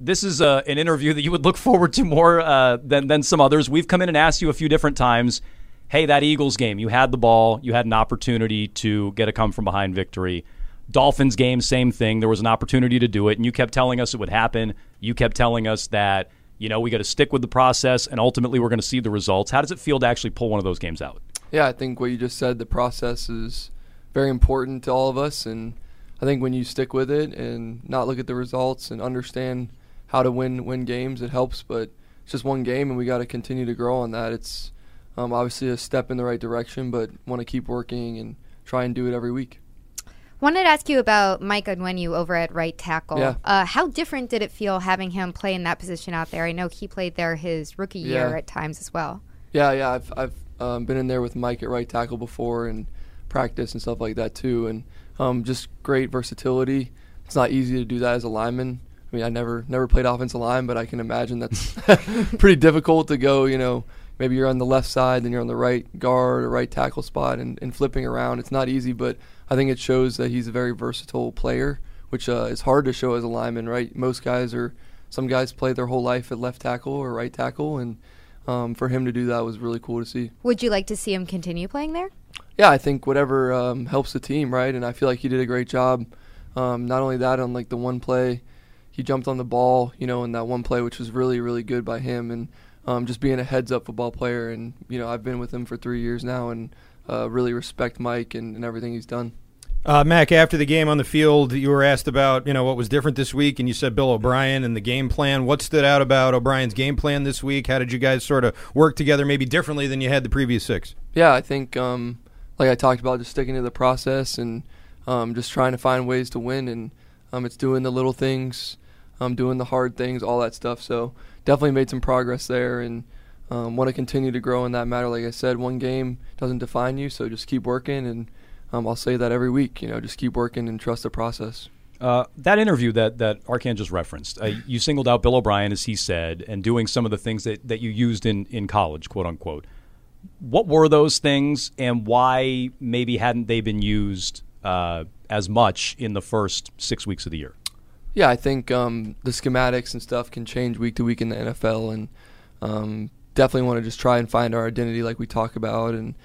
this is uh, an interview that you would look forward to more uh, than than some others. We've come in and asked you a few different times. Hey, that Eagles game, you had the ball, you had an opportunity to get a come from behind victory. Dolphins game, same thing. There was an opportunity to do it, and you kept telling us it would happen. You kept telling us that you know we got to stick with the process, and ultimately we're going to see the results. How does it feel to actually pull one of those games out? Yeah, I think what you just said, the process is very important to all of us, and I think when you stick with it and not look at the results and understand how to win win games, it helps. But it's just one game, and we got to continue to grow on that. It's um, obviously a step in the right direction, but want to keep working and try and do it every week. Wanted to ask you about Mike Onwenu over at right tackle. Yeah. Uh, how different did it feel having him play in that position out there? I know he played there his rookie year Yeah. at times as well. Yeah, yeah, I've I've um, been in there with Mike at right tackle before and practice and stuff like that too, and um, just great versatility. It's not easy to do that as a lineman. I mean, I never never played offensive line, but I can imagine that's pretty difficult to go. You know, maybe you're on the left side, then you're on the right guard or right tackle spot, and, and flipping around. It's not easy, but I think it shows that he's a very versatile player, which uh, is hard to show as a lineman. Right? Most guys are. Some guys play their whole life at left tackle or right tackle, and um, for him to do that was really cool to see. Would you like to see him continue playing there? Yeah, I think whatever um, helps the team, right? And I feel like he did a great job. Um, not only that, on like the one play, he jumped on the ball, you know, in that one play, which was really, really good by him, and um, just being a heads-up football player. And you know, I've been with him for three years now, and uh, really respect Mike and, and everything he's done. Uh, Mac, after the game on the field, you were asked about you know what was different this week, and you said Bill O'Brien and the game plan. What stood out about O'Brien's game plan this week? How did you guys sort of work together, maybe differently than you had the previous six? Yeah, I think um, like I talked about, just sticking to the process and um, just trying to find ways to win, and um, it's doing the little things, um, doing the hard things, all that stuff. So definitely made some progress there, and um, want to continue to grow in that matter. Like I said, one game doesn't define you, so just keep working, and um, I'll say that every week. You know, just keep working and trust the process. Uh, that interview that that Arcand just referenced, uh, you singled out Bill O'Brien, as he said, and doing some of the things that, that you used in, in college, quote unquote. What were those things, and why maybe hadn't they been used uh, as much in the first six weeks of the year? Yeah, I think um, the schematics and stuff can change week to week in the NFL, and um, definitely want to just try and find our identity, like we talk about, and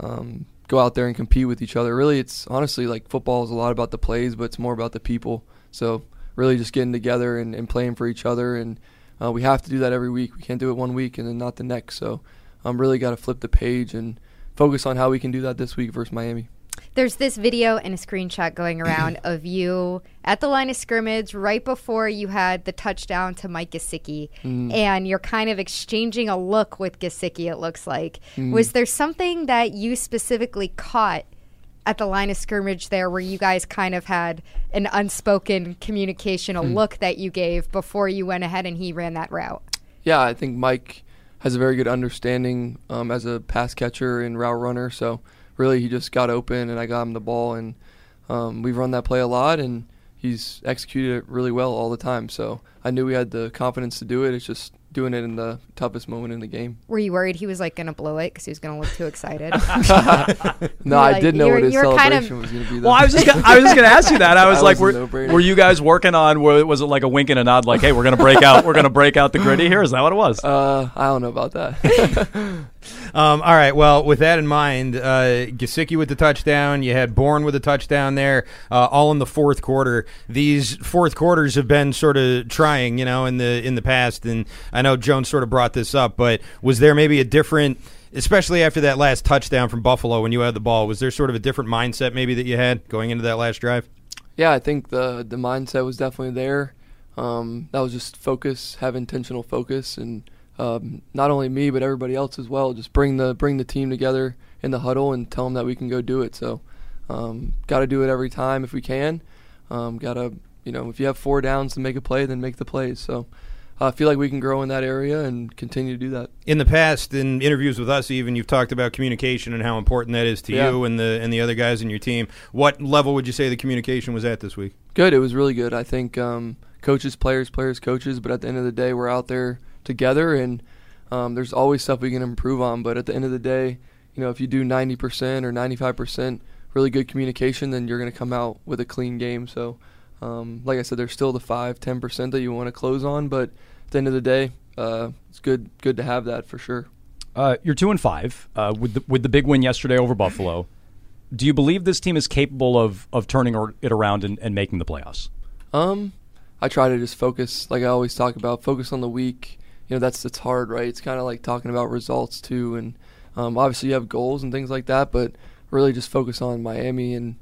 um, go out there and compete with each other. Really, it's honestly like football is a lot about the plays, but it's more about the people. So really, just getting together and, and playing for each other, and uh, we have to do that every week. We can't do it one week and then not the next. So I'm really got to flip the page and focus on how we can do that this week versus Miami. There's this video and a screenshot going around of you at the line of scrimmage right before you had the touchdown to Mike Gesicki, mm. and you're kind of exchanging a look with Gesicki. It looks like. Mm. Was there something that you specifically caught at the line of scrimmage there, where you guys kind of had an unspoken communication, a mm. look that you gave before you went ahead and he ran that route? Yeah, I think Mike has a very good understanding um, as a pass catcher and route runner. So really, he just got open and I got him the ball, and um, we've run that play a lot, and he's executed it really well all the time. So I knew we had the confidence to do it. It's just doing it in the toughest moment in the game. Were you worried he was like going to blow it because he was going to look too excited? No, You're I like- did know what his you're kind celebration of- was going to be. Well, I was just gonna, I was just going to ask you that. I was That like, was were, no-brainer. were you guys working on? Were, was it like a wink and a nod? Like, hey, we're going to break out. We're going to break out the Griddy here. Is that what it was? uh, I don't know about that. Um, all right. Well, with that in mind, uh, Gesicki with the touchdown. You had Bourne with a touchdown there, uh, all in the fourth quarter. These fourth quarters have been sort of trying, you know, in the in the past. And I know Jones sort of brought this up, but was there maybe a different, especially after that last touchdown from Buffalo when you had the ball? Was there sort of a different mindset maybe that you had going into that last drive? Yeah, I think the the mindset was definitely there. Um, that was just focus, have intentional focus, and um, not only me but everybody else as well. Just bring the bring the team together in the huddle and tell them that we can go do it. So, um, got to do it every time if we can. Um, got to you know if you have four downs to make a play, then make the plays. So. I feel like we can grow in that area and continue to do that. In the past, in interviews with us, even you've talked about communication and how important that is to Yeah. you and the and the other guys in your team. What level would you say the communication was at this week? Good. It was really good. I think um, coaches, players, players, coaches. But at the end of the day, we're out there together, and um, there's always stuff we can improve on. But at the end of the day, you know, if you do 90% or 95% really good communication, then you're going to come out with a clean game. So Um, like I said, there's still the five, ten percent that you want to close on, but at the end of the day, uh, it's good good to have that for sure. Uh, you're two and five uh, with the, with the big win yesterday over Buffalo. Do you believe this team is capable of of turning it around and, and making the playoffs? Um, I try to just focus, like I always talk about, focus on the week. You know, that's it's hard, right? It's kind of like talking about results too, and um, obviously you have goals and things like that, but really just focus on Miami and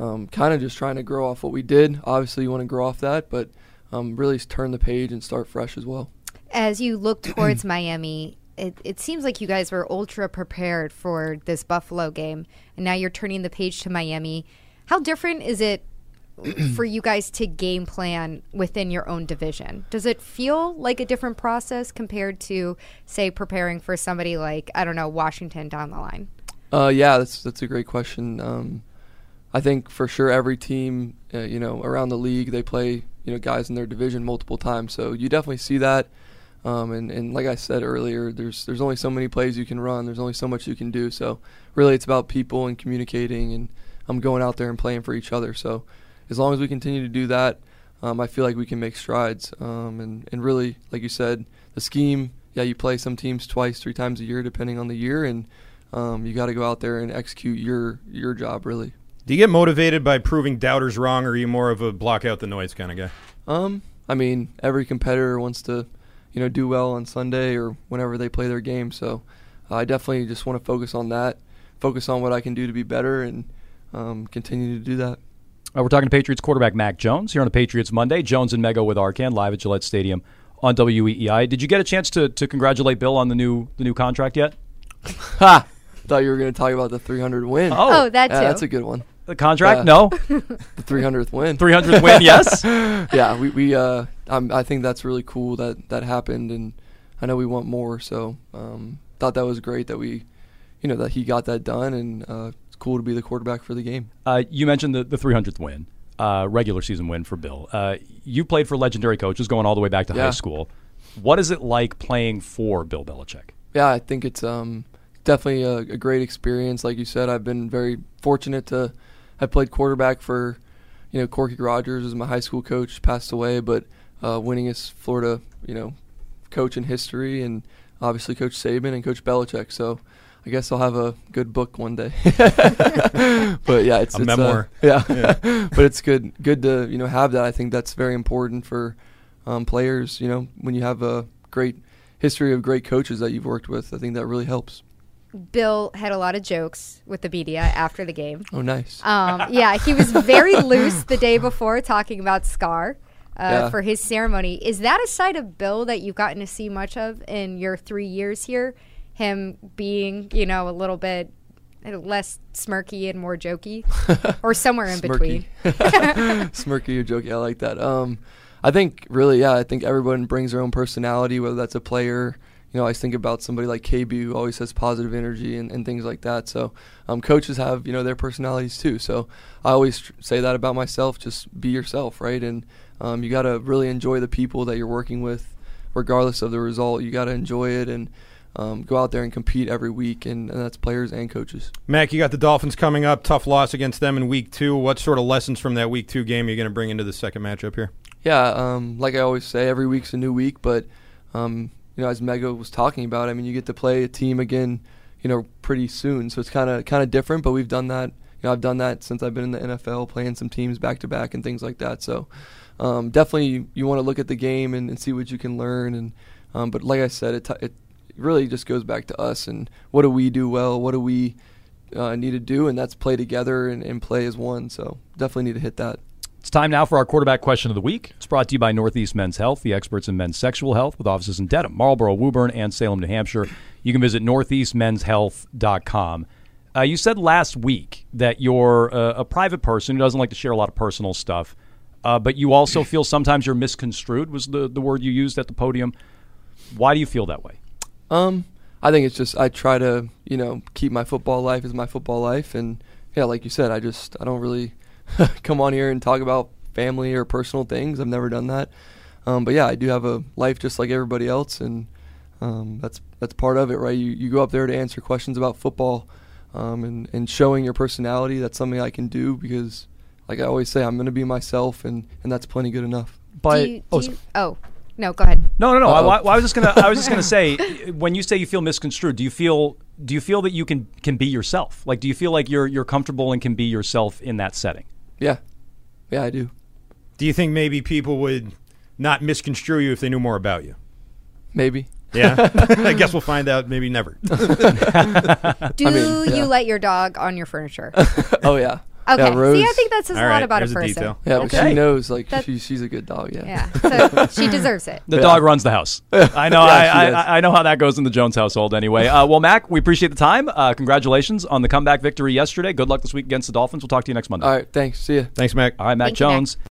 um, kind of just trying to grow off what we did. Obviously, you want to grow off that, but um, really turn the page and start fresh as well. As you look towards Miami, it, it seems like you guys were ultra prepared for this Buffalo game, and now you're turning the page to Miami. How different is it for you guys to game plan within your own division? Does it feel like a different process compared to, say, preparing for somebody like I don't know Washington down the line? Uh, yeah, that's that's a great question. Um, I think for sure every team, uh, you know, around the league, they play you know guys in their division multiple times, so you definitely see that. Um, and, and like I said earlier, there's there's only so many plays you can run. There's only so much you can do. So really, it's about people and communicating and I'm um, going out there and playing for each other. So as long as we continue to do that, um, I feel like we can make strides. Um, and and really, like you said, the scheme. Yeah, you play some teams twice, three times a year, depending on the year, and um, you got to go out there and execute your your job. Really. Do you get motivated by proving doubters wrong, or are you more of a block out the noise kind of guy? Um, I mean, every competitor wants to you know, do well on Sunday or whenever they play their game. So uh, I definitely just want to focus on that, focus on what I can do to be better, and um, continue to do that. Uh, we're talking to Patriots quarterback Mac Jones here on the Patriots Monday. Jones and Mego with Arcand live at Gillette Stadium on WEEI. Did you get a chance to, to congratulate Bill on the new the new contract yet? Ha! Thought you were going to talk about the 300 win. Oh, oh that too. Yeah, that's a good one. The contract? Yeah. No. the 300th win. 300th win, yes. yeah, we we uh, I'm, I think that's really cool that that happened, and I know we want more. So um, thought that was great that we, you know, that he got that done, and uh, it's cool to be the quarterback for the game. Uh, you mentioned the the 300th win, uh, regular season win for Bill. Uh, you played for legendary coaches going all the way back to yeah. high school. What is it like playing for Bill Belichick? Yeah, I think it's um, definitely a, a great experience. Like you said, I've been very fortunate to I played quarterback for, you know, Corky Rogers was my high school coach, passed away, but uh, winningest Florida, you know, coach in history, and obviously Coach Saban and Coach Belichick. So I guess I'll have a good book one day. but yeah, it's a it's, memoir. Uh, yeah, yeah. but it's good good to you know have that. I think that's very important for um, players. You know, when you have a great history of great coaches that you've worked with, I think that really helps. Bill had a lot of jokes with the media after the game. Oh, nice. Um, yeah, he was very loose the day before talking about Scar uh, yeah. for his ceremony. Is that a side of Bill that you've gotten to see much of in your three years here? Him being, you know, a little bit less smirky and more jokey, or somewhere in between. smirky or jokey, I like that. Um, I think really, yeah, I think everyone brings their own personality, whether that's a player you know, I think about somebody like KB who always has positive energy and, and things like that. So um, coaches have, you know, their personalities too. So I always tr- say that about myself, just be yourself, right? And um, you got to really enjoy the people that you're working with, regardless of the result. You got to enjoy it and um, go out there and compete every week, and, and, that's players and coaches. Mac, you got the Dolphins coming up. Tough loss against them in week two. What sort of lessons from that week two game are you going to bring into the second matchup here? Yeah, um, like I always say, every week's a new week, but um, you know, as Mego was talking about, I mean, you get to play a team again, you know, pretty soon. So it's kind of kind of different, but we've done that. You know, I've done that since I've been in the NFL, playing some teams back to back and things like that. So um, definitely, you, you want to look at the game and, and, see what you can learn. And um, but like I said, it, t- it really just goes back to us and what do we do well? What do we uh, need to do? And that's play together and, and play as one. So definitely need to hit that. It's time now for our quarterback question of the week. It's brought to you by Northeast Men's Health, the experts in men's sexual health, with offices in Dedham, Marlboro, Woburn, and Salem, New Hampshire. You can visit northeastmenshealth.com. Uh, you said last week that you're uh, a private person who doesn't like to share a lot of personal stuff, uh, but you also feel sometimes you're misconstrued, was the, the word you used at the podium. Why do you feel that way? Um, I think it's just I try to, you know, keep my football life as my football life. And yeah, like you said, I just, I don't really come on here and talk about family or personal things. I've never done that. Um, but yeah, I do have a life just like everybody else, and um, that's that's part of it, right? You you go up there to answer questions about football, um, and and showing your personality. That's something I can do because like I always say, I'm going to be myself, and and that's plenty good enough. But do you, do oh, you- oh, no, go ahead. No, no, no. I, Uh-oh. I- I was just gonna. I was just gonna say, when you say you feel misconstrued, do you feel do you feel that you can can be yourself? Like, do you feel like you're you're comfortable and can be yourself in that setting? Yeah, yeah, I do. Do you think maybe people would not misconstrue you if they knew more about you? Maybe. Yeah, I guess we'll find out. Maybe never. Do mean, you let your dog on your furniture? Oh yeah. Okay. Yeah, Rose, See, I think that says All a lot right, about a there's a person. detail. Yeah, but Okay. she knows like That- she, she's a good dog. Yeah. Yeah. So she deserves it. The Yeah. dog runs the house. I know. Yeah, I, she I, does. I, I know how that goes in the Jones household. Anyway, uh, well, Mac, we appreciate the time. Uh, congratulations on the comeback victory yesterday. Good luck this week against the Dolphins. We'll talk to you next Monday. All right. Thanks. See ya. Thanks, Mac. All right, Mac Thank you, Mac. Jones.